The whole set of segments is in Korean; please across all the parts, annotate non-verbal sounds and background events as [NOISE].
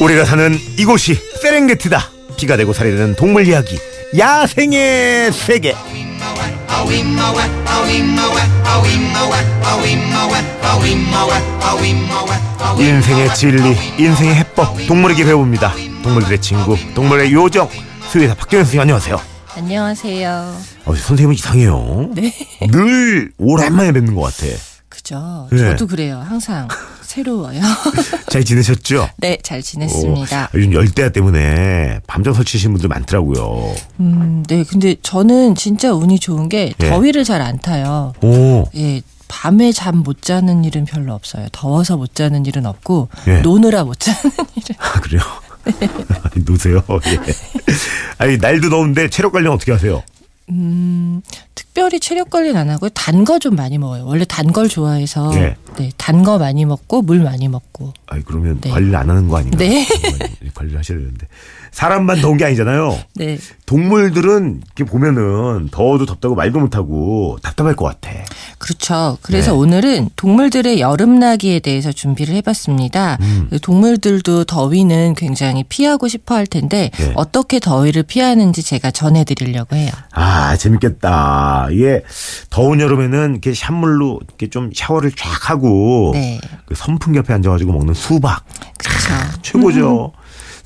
우리가 사는 이곳이 세렝게티다. 피가 되고 살이 되는 동물 이야기. 야생의 세계. 인생의 진리, 인생의 해법, 동물에게 배웁니다. 동물들의 친구, 동물의 요정. 수의사 박경현 선생님 안녕하세요. 안녕하세요. 어, 선생님은 이상해요. 네. 늘 오랜만에 뵙는 것 같아. 그죠. 네. 저도 그래요. 항상 새로워요. [LAUGHS] 잘 지내셨죠? 네, 잘 지냈습니다. 어, 요즘 열대야 때문에 밤잠 설치신 분들 많더라고요. 음, 네. 근데 저는 진짜 운이 좋은 게 예. 더위를 잘 안 타요. 오, 예. 밤에 잠 못 자는 일은 별로 없어요. 더워서 못 자는 일은 없고 예. 노느라 못 자는 [LAUGHS] 일은 아, 그래요? [LAUGHS] 노세요? 예. 아니, 날도 더운데 체력 관리 어떻게 하세요? 음, 특별히 체력 관리는 안 하고요. 단 거 좀 많이 먹어요. 원래 단 걸 좋아해서 예. 네, 단 거 많이 먹고 물 많이 먹고. 아니, 그러면 네. 관리를 안 하는 거 아닌가? 네. 관리를 하셔야 되는데. 사람만 더운 게 아니잖아요. [LAUGHS] 네. 동물들은 이렇게 보면은 더워도 덥다고 말도 못하고 답답할 것 같아. 그렇죠. 그래서 네. 오늘은 동물들의 여름나기에 대해서 준비를 해봤습니다. 음. 그 동물들도 더위는 굉장히 피하고 싶어 할 텐데 네. 어떻게 더위를 피하는지 제가 전해드리려고 해요. 아, 재밌겠다. 이게 더운 여름에는 이렇게 샷물로 이렇게 좀 샤워를 쫙 하고 네. 그 선풍기 옆에 앉아가지고 먹는 수박 그렇죠. 최고죠.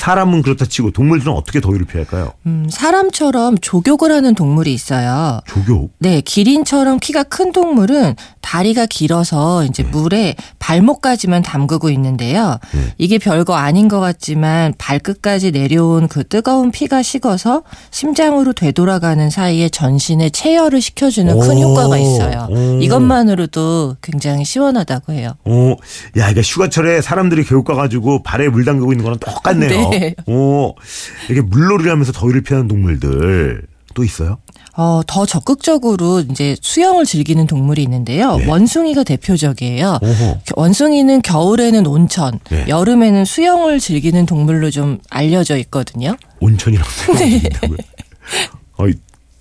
사람은 그렇다 치고 동물들은 어떻게 더위를 피할까요? 음, 사람처럼 조격을 하는 동물이 있어요. 조교. 네, 기린처럼 키가 큰 동물은 다리가 길어서 이제 네. 물에 발목까지만 담그고 있는데요. 네. 이게 별거 아닌 것 같지만 발끝까지 내려온 그 뜨거운 피가 식어서 심장으로 되돌아가는 사이에 전신에 체열을 시켜주는 큰 오. 효과가 있어요. 오. 이것만으로도 굉장히 시원하다고 해요. 어, 야, 이거 휴가철에 사람들이 교육 가가지고 발에 물 담그고 있는 거랑 똑같네요. 네. 어, 이렇게 물놀이를 하면서 더위를 피하는 동물들 또 있어요? 어, 더 적극적으로 이제 수영을 즐기는 동물이 있는데요. 네. 원숭이가 대표적이에요. 오호. 원숭이는 겨울에는 온천, 네. 여름에는 수영을 즐기는 동물로 좀 알려져 있거든요. 온천이라고 [LAUGHS] 네. 어이,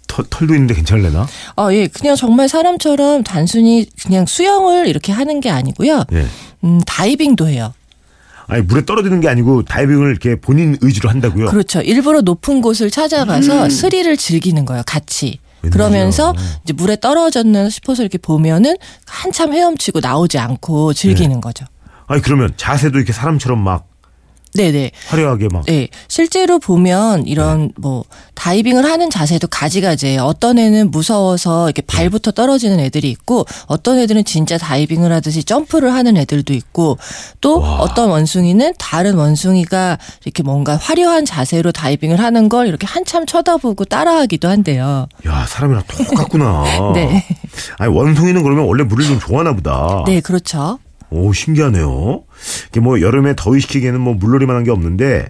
털, 털도 있는데 괜찮을래나? 어, 예, 그냥 정말 사람처럼 단순히 그냥 수영을 이렇게 하는 게 아니고요. 예. 음, 다이빙도 해요. 아니, 물에 떨어지는 게 아니고 다이빙을 이렇게 본인 의지로 한다고요? 그렇죠. 일부러 높은 곳을 찾아가서 스릴을 즐기는 거예요, 같이. 그러면서 이제 물에 떨어졌나 싶어서 이렇게 보면은 한참 헤엄치고 나오지 않고 즐기는 거죠. 아니, 그러면 자세도 이렇게 사람처럼 막 네네. 화려하게 막. 네, 실제로 보면 이런 네. 뭐 다이빙을 하는 자세도 가지가지예요. 어떤 애는 무서워서 이렇게 발부터 떨어지는 애들이 있고 어떤 애들은 진짜 다이빙을 하듯이 점프를 하는 애들도 있고 또 와. 어떤 원숭이는 다른 원숭이가 이렇게 뭔가 화려한 자세로 다이빙을 하는 걸 이렇게 한참 쳐다보고 따라하기도 한대요. 야, 사람이랑 똑같구나. [LAUGHS] 네. 아니, 원숭이는 그러면 원래 물을 좀 좋아하나 보다. 네, 그렇죠. 오, 신기하네요. 이게 뭐 여름에 더위 식히기에는 뭐 물놀이만 한 게 없는데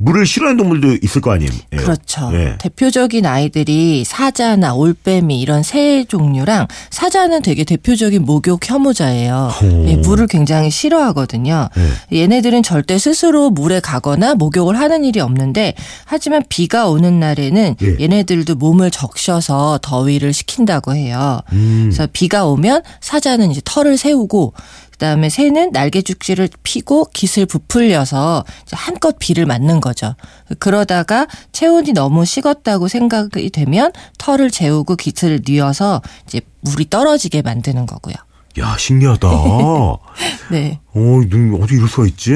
물을 싫어하는 동물도 있을 거 아니에요. 그렇죠. 예. 대표적인 아이들이 사자나 올빼미 이런 새 종류랑 사자는 되게 대표적인 목욕 혐오자예요. 오. 예, 물을 굉장히 싫어하거든요. 네. 얘네들은 절대 스스로 물에 가거나 목욕을 하는 일이 없는데 하지만 비가 오는 날에는 예. 얘네들도 몸을 적셔서 더위를 식힌다고 해요. 음. 그래서 비가 오면 사자는 이제 털을 세우고 그다음에 새는 날개 죽지를 피고 깃을 부풀려서 한껏 비를 맞는 거죠. 그러다가 체온이 너무 식었다고 생각이 되면 털을 재우고 깃을 뉘어서 이제 물이 떨어지게 만드는 거고요. 야, 신기하다. [LAUGHS] 네. 어, 눈 어떻게 이럴 수가 있지?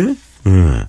예.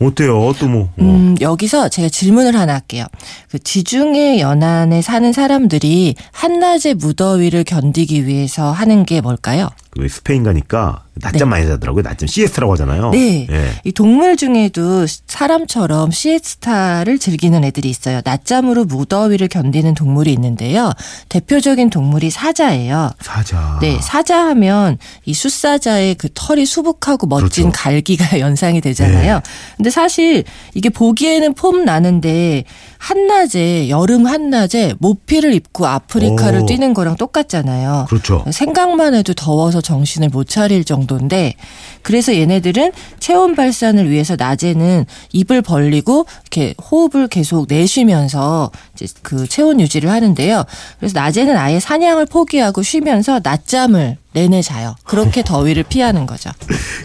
어때요? 또 뭐. 어. 음, 여기서 제가 질문을 하나 할게요. 그 지중해 연안에 사는 사람들이 한낮의 무더위를 견디기 위해서 하는 게 뭘까요? 그 스페인 가니까 낮잠 많이 자더라고요. 낮잠 시에스타라고 하잖아요. 네. 예. 이 동물 중에도 사람처럼 시에스타를 즐기는 애들이 있어요. 낮잠으로 무더위를 견디는 동물이 있는데요. 대표적인 동물이 사자예요. 사자. 네, 사자 하면 이 숫사자의 그 털이 수북하고 멋진 그렇죠. 갈기가 [LAUGHS] 연상이 되잖아요. 네. 근데 사실 이게 보기에는 폼 나는데 한낮에 여름 한낮에 모피를 입고 아프리카를 오. 뛰는 거랑 똑같잖아요. 그렇죠. 생각만 해도 더워서 정신을 못 차릴 정도 인데 그래서 얘네들은 체온 발산을 위해서 낮에는 입을 벌리고 이렇게 호흡을 계속 내쉬면서 이제 그 체온 유지를 하는데요. 그래서 낮에는 아예 사냥을 포기하고 쉬면서 낮잠을 내내 자요. 그렇게 [LAUGHS] 더위를 피하는 거죠.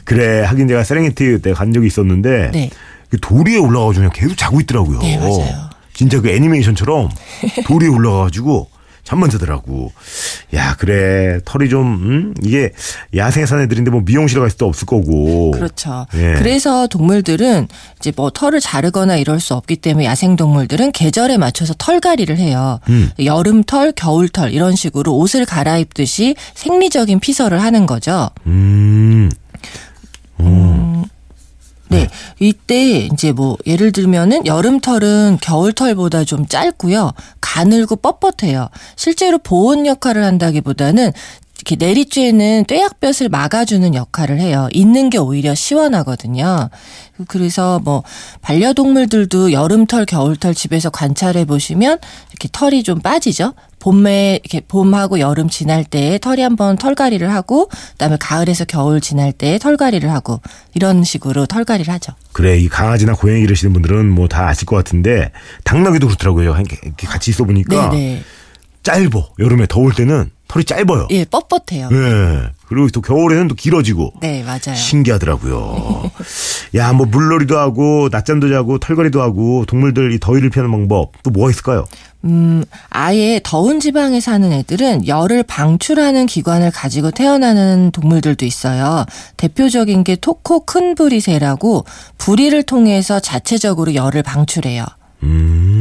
그래 하긴 제가 세렝게티 때 간 적이 있었는데 네. 그돌 위에 올라가가지고 그냥 계속 자고 있더라고요. 네, 맞아요. 진짜 그 애니메이션처럼 돌 위에 올라가가지고 잠만 자더라고. 야, 그래. 털이 좀, 음? 이게 야생에 사는 애들인데 뭐 미용실 갈 수도 없을 거고. 그렇죠. 예. 그래서 동물들은 이제 뭐 털을 자르거나 이럴 수 없기 때문에 야생 동물들은 계절에 맞춰서 털갈이를 해요. 음. 여름털, 겨울털 이런 식으로 옷을 갈아입듯이 생리적인 피서를 하는 거죠. 음. 네. 이때 이제 뭐 예를 들면은 여름털은 겨울털보다 좀 짧고요. 가늘고 뻣뻣해요. 실제로 보온 역할을 한다기보다는 이렇게 내리쬐는 뙤약볕을 막아주는 역할을 해요. 있는 게 오히려 시원하거든요. 그래서 뭐 반려동물들도 여름털, 겨울털 집에서 관찰해 보시면 이렇게 털이 좀 빠지죠. 봄에 이렇게 봄하고 여름 지날 때 털이 한번 털갈이를 하고 그다음에 가을에서 겨울 지날 때 털갈이를 하고 이런 식으로 털갈이를 하죠. 그래, 이 강아지나 고양이 기르시는 분들은 뭐 다 아실 것 같은데, 당나귀도 그렇더라고요. 같이 있어 보니까. 네네. 짧어. 여름에 더울 때는 털이 짧아요. 예, 뻣뻣해요. 예. 그리고 또 겨울에는 또 길어지고. 네, 맞아요. 신기하더라고요. [LAUGHS] 야, 뭐 물놀이도 하고 낮잠도 자고 털거리도 하고 동물들 이 더위를 피하는 방법 또 뭐가 있을까요? 음, 아예 더운 지방에 사는 애들은 열을 방출하는 기관을 가지고 태어나는 동물들도 있어요. 대표적인 게 토코 큰 부리새라고 부리를 통해서 자체적으로 열을 방출해요. 음,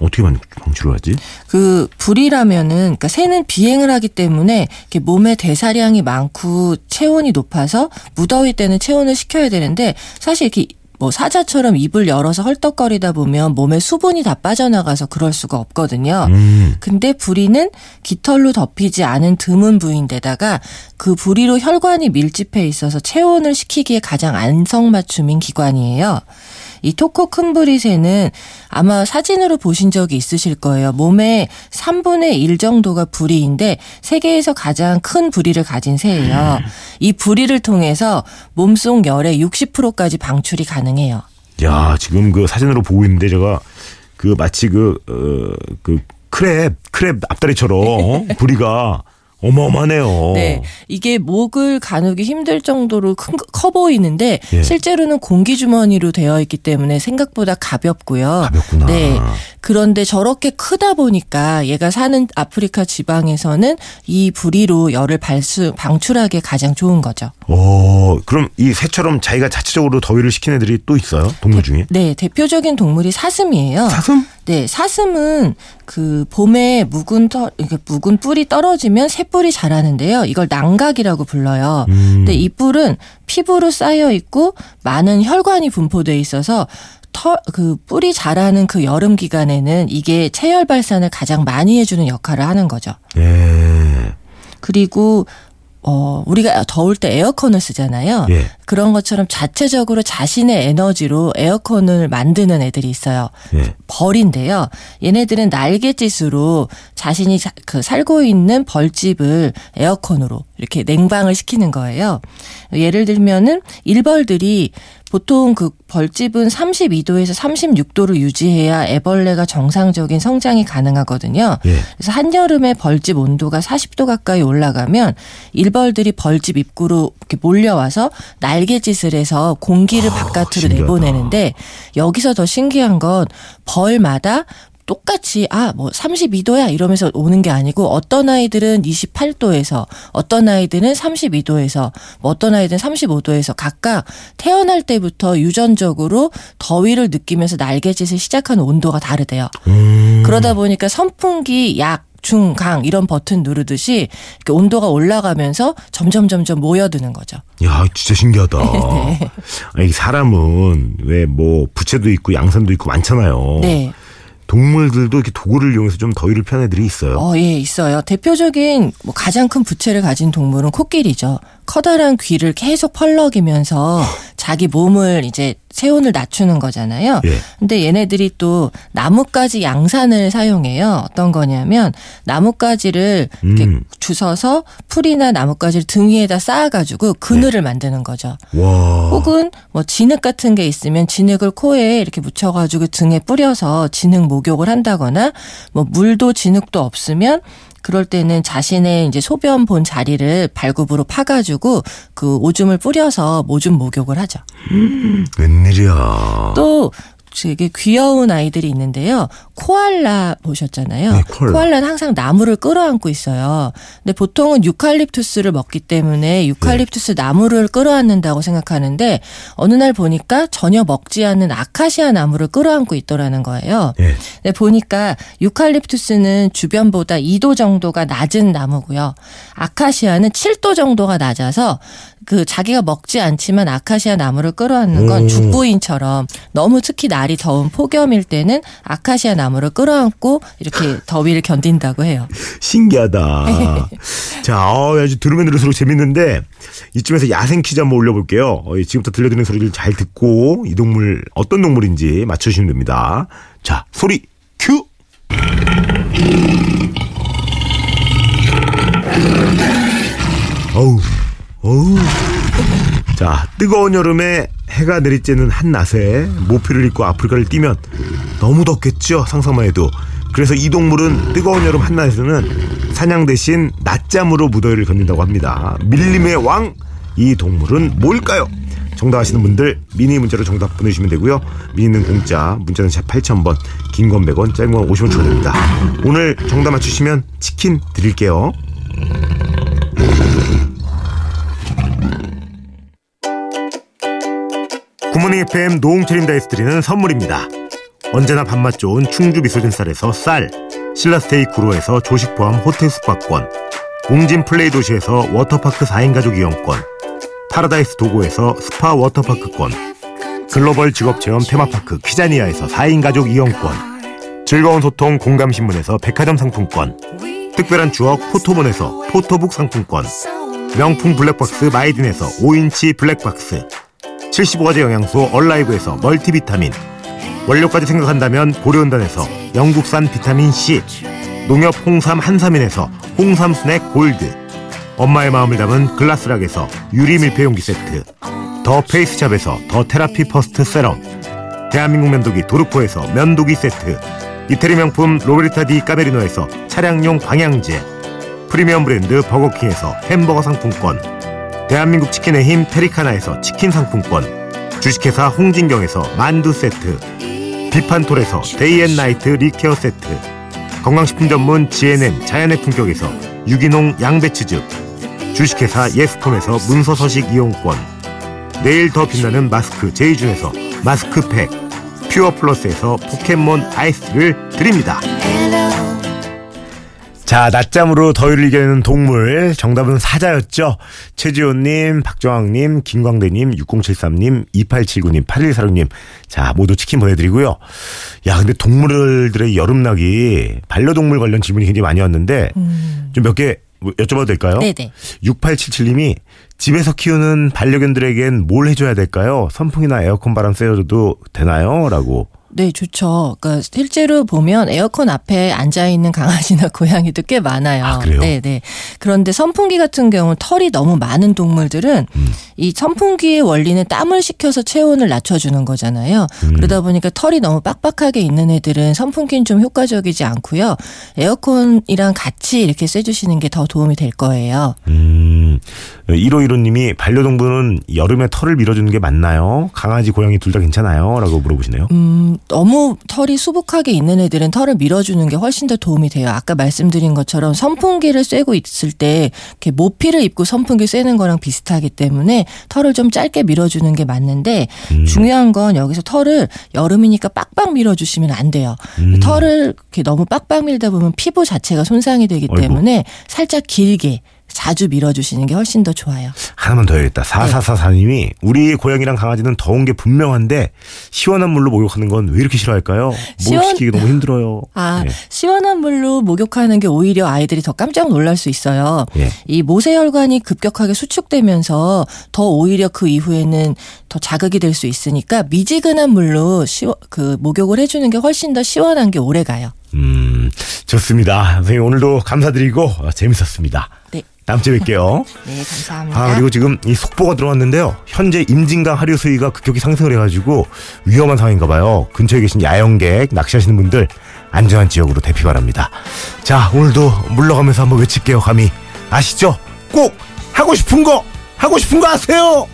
어떻게 방- 방출을 하지? 그 불이라면은 그러니까 새는 비행을 하기 때문에 이렇게 몸에 대사량이 많고 체온이 높아서 무더위 때는 체온을 식혀야 되는데 사실 이렇게 뭐 사자처럼 입을 열어서 헐떡거리다 보면 몸에 수분이 다 빠져나가서 그럴 수가 없거든요. 음, 근데 부리는 깃털로 덮이지 않은 드문 부위인데다가 그 부리로 혈관이 밀집해 있어서 체온을 식히기에 가장 안성맞춤인 기관이에요. 이 토코 큰부리새는 아마 사진으로 보신 적이 있으실 거예요. 몸의 3분의 1 정도가 부리인데 세계에서 가장 큰 부리를 가진 새예요. 이 부리를 통해서 몸속 열의 60%까지 방출이 가능해요. 야, 지금 그 사진으로 보고 있는데 제가 그 마치 그, 어, 그 크랩, 크랩 앞다리처럼 [LAUGHS] 어? 부리가 어마어마하네요. 네. 이게 목을 가누기 힘들 정도로 큰, 커 보이는데 예. 실제로는 공기 주머니로 되어 있기 때문에 생각보다 가볍고요. 가볍구나. 네. 그런데 저렇게 크다 보니까 얘가 사는 아프리카 지방에서는 이 부리로 열을 발수 방출하기에 가장 좋은 거죠. 어, 그럼 이 새처럼 자기가 자체적으로 더위를 식힌 애들이 또 있어요? 동물 중에? 네, 대표적인 동물이 사슴이에요. 사슴? 네, 사슴은 그 봄에 묵은 털, 이렇게 묵은 뿔이 떨어지면 새 뿔이 자라는데요. 이걸 난각이라고 불러요. 음. 근데 이 뿔은 피부로 쌓여 있고 많은 혈관이 분포돼 있어서 털, 그 뿔이 자라는 그 여름 기간에는 이게 체열 발산을 가장 많이 해주는 역할을 하는 거죠. 예. 그리고 어, 우리가 더울 때 에어컨을 쓰잖아요. 예. 그런 것처럼 자체적으로 자신의 에너지로 에어컨을 만드는 애들이 있어요. 예. 벌인데요. 얘네들은 날갯짓으로 자신이 자- 그 살고 있는 벌집을 에어컨으로 이렇게 냉방을 시키는 거예요. 예를 들면은 일벌들이 보통 그 벌집은 32도에서 36도를 유지해야 애벌레가 정상적인 성장이 가능하거든요. 예. 그래서 한여름에 벌집 온도가 40도 가까이 올라가면 일벌들이 벌집 입구로 이렇게 몰려와서 날개짓을 해서 공기를 바깥으로 아, 신기하다. 내보내는데 여기서 더 신기한 건 벌마다 똑같이 아 뭐 32도야 이러면서 오는 게 아니고 어떤 아이들은 28도에서 어떤 아이들은 32도에서 뭐 어떤 아이들은 35도에서 각각 태어날 때부터 유전적으로 더위를 느끼면서 날개짓을 시작하는 온도가 다르대요. 음. 그러다 보니까 선풍기 약 중, 강 이런 버튼 누르듯이 이렇게 온도가 올라가면서 점점 점점 모여드는 거죠. 야, 진짜 신기하다. [LAUGHS] 네. 아니, 사람은 왜 뭐 부채도 있고 양산도 있고 많잖아요. 네. 동물들도 이렇게 도구를 이용해서 좀 더위를 애들이 있어요. 어, 예, 있어요. 대표적인 뭐 가장 큰 부채를 가진 동물은 코끼리죠. 커다란 귀를 계속 펄럭이면서 자기 몸을 이제 체온을 낮추는 거잖아요. 예. 근데 얘네들이 또 나뭇가지 양산을 사용해요. 어떤 거냐면 나뭇가지를 이렇게 음. 주워서 풀이나 나뭇가지를 등 위에다 쌓아가지고 그늘을 만드는 거죠. 와. 혹은 뭐 진흙 같은 게 있으면 진흙을 코에 이렇게 묻혀가지고 등에 뿌려서 진흙 목욕을 한다거나 뭐 물도 진흙도 없으면 그럴 때는 자신의 이제 소변 본 자리를 발굽으로 파가지고 그 오줌을 뿌려서 모줌 목욕을 하죠. 웬일이야. 또 되게 귀여운 아이들이 있는데요. 코알라 보셨잖아요. 네, 코알라. 코알라 는 항상 나무를 끌어안고 있어요. 근데 보통은 유칼립투스를 먹기 때문에 유칼립투스 나무를 끌어안는다고 생각하는데 어느 날 보니까 전혀 먹지 않는 아카시아 나무를 끌어안고 있더라는 거예요. 예. 근데 보니까 유칼립투스는 주변보다 2도 정도가 낮은 나무고요. 아카시아는 7도 정도가 낮아서 그 자기가 먹지 않지만 아카시아 나무를 끌어안는 건 오. 죽부인처럼 너무 특히 날이 더운 폭염일 때는 아카시아 나무를 끌어안고 이렇게 [LAUGHS] 더위를 견딘다고 해요. 신기하다. [LAUGHS] 자, 어, 아주 들으면 들을수록 재밌는데 이쯤에서 야생 퀴즈 한번 올려볼게요. 어, 이 지금부터 들려드리는 소리를 잘 듣고 이 동물 어떤 동물인지 맞춰주시면 됩니다. 자, 소리 큐. 어우, 어우. 자, 뜨거운 여름에 해가 내리쬐는 한낮에 모피를 입고 아프리카를 뛰면 너무 덥겠죠? 상상만 해도. 그래서 이 동물은 뜨거운 여름 한낮에는 사냥 대신 낮잠으로 무더위를 견딘다고 합니다. 밀림의 왕! 이 동물은 뭘까요? 정답 아시는 분들 미니 문자로 정답 보내주시면 되고요. 미니는 공짜, 문자는 샵 8000번, 긴 건 100원, 짧은 건 50원 추가됩니다. 오늘 정답 맞추시면 치킨 드릴게요. 구모닝 FM 노홍철입니다에서 드리는 선물입니다. 언제나 밥맛 좋은 충주 미소진 쌀에서 쌀, 신라스테이크로에서 조식 포함 호텔 숙박권, 웅진 플레이 도시에서 워터파크 4인 가족 이용권, 파라다이스 도고에서 스파 워터파크권, 글로벌 직업체험 테마파크 키자니아에서 4인 가족 이용권, 즐거운 소통 공감신문에서 백화점 상품권, 특별한 추억 포토몬에서 포토북 상품권, 명품 블랙박스 마이딘에서 5인치 블랙박스, 75가지 영양소 얼라이브에서 멀티비타민. 원료까지 생각한다면 고려은단에서 영국산 비타민C 농협 홍삼 한삼인에서 홍삼 스낵 골드. 엄마의 마음을 담은 글라스락에서 유리 밀폐용기 세트. 더 페이스샵에서 더 테라피 퍼스트 세럼. 대한민국 면도기 도르코에서 면도기 세트. 이태리 명품 로베르타 디 까메리노에서 차량용 방향제. 프리미엄 브랜드 버거킹에서 햄버거 상품권 대한민국 치킨의 힘 페리카나에서 치킨 상품권 주식회사 홍진경에서 만두 세트 비판톨에서 데이앤나이트 립케어 세트 건강식품 전문 GNM 자연의 품격에서 유기농 양배추즙 주식회사 예스폼에서 문서서식 이용권 내일 더 빛나는 마스크 제이준에서 마스크팩 퓨어 플러스에서 포켓몬 아이스를 드립니다. 자, 낮잠으로 더위를 이겨내는 동물. 정답은 사자였죠. 최지호님, 박정학님, 김광대님, 6073님, 2879님, 8146님. 자, 모두 치킨 보내드리고요. 야, 근데 동물들의 여름나기, 반려동물 관련 질문이 굉장히 많이 왔는데, 좀몇 개 여쭤봐도 될까요? 네네. 6877님이 집에서 키우는 반려견들에겐 뭘 해줘야 될까요? 선풍이나 에어컨 바람 쐬어줘도 되나요? 라고. 네, 좋죠. 그러니까 실제로 보면 에어컨 앞에 앉아 있는 강아지나 [LAUGHS] 고양이도 꽤 많아요. 아, 그래요? 네, 네. 그런데 선풍기 같은 경우는 털이 너무 많은 동물들은 음. 이 선풍기의 원리는 땀을 식혀서 체온을 낮춰주는 거잖아요. 음. 그러다 보니까 털이 너무 빡빡하게 있는 애들은 선풍기는 좀 효과적이지 않고요. 에어컨이랑 같이 이렇게 쐬주시는 게 더 도움이 될 거예요. 음, 1515님이 반려동물은 여름에 털을 밀어주는 게 맞나요? 강아지, 고양이 둘 다 괜찮아요? 라고 물어보시네요. 음, 너무 털이 수북하게 있는 애들은 털을 밀어주는 게 훨씬 더 도움이 돼요. 아까 말씀드린 것처럼 선풍기를 쐬고 있을 때 이렇게 모피를 입고 선풍기 쐬는 거랑 비슷하기 때문에 털을 좀 짧게 밀어주는 게 맞는데 중요한 건 여기서 털을 여름이니까 빡빡 밀어주시면 안 돼요. 털을 이렇게 너무 빡빡 밀다 보면 피부 자체가 손상이 되기 아이고. 때문에 살짝 길게 자주 밀어주시는 게 훨씬 더 좋아요. 하나만 더 해야겠다. 4444님이 우리 고양이랑 강아지는 더운 게 분명한데 시원한 물로 목욕하는 건 왜 이렇게 싫어할까요? 시원- 목욕시키기 너무 힘들어요. [LAUGHS] 아, 예. 시원한 물로 목욕하는 게 오히려 아이들이 더 깜짝 놀랄 수 있어요. 예. 이 모세혈관이 급격하게 수축되면서 더 오히려 그 이후에는 더 자극이 될 수 있으니까 미지근한 물로 시원, 그 목욕을 해주는 게 훨씬 더 시원한 게 오래 가요. 음, 좋습니다. 선생님 오늘도 감사드리고 어, 재밌었습니다. 네. 다음 주에 뵐게요. [LAUGHS] 네, 감사합니다. 아, 그리고 지금 이 속보가 들어왔는데요. 현재 임진강 하류 수위가 급격히 상승을 해가지고 위험한 상황인가 봐요. 근처에 계신 야영객, 낚시하시는 분들 안전한 지역으로 대피 바랍니다. 자, 오늘도 물러가면서 한번 외칠게요, 감히. 아시죠? 꼭 하고 싶은 거, 하고 싶은 거 하세요!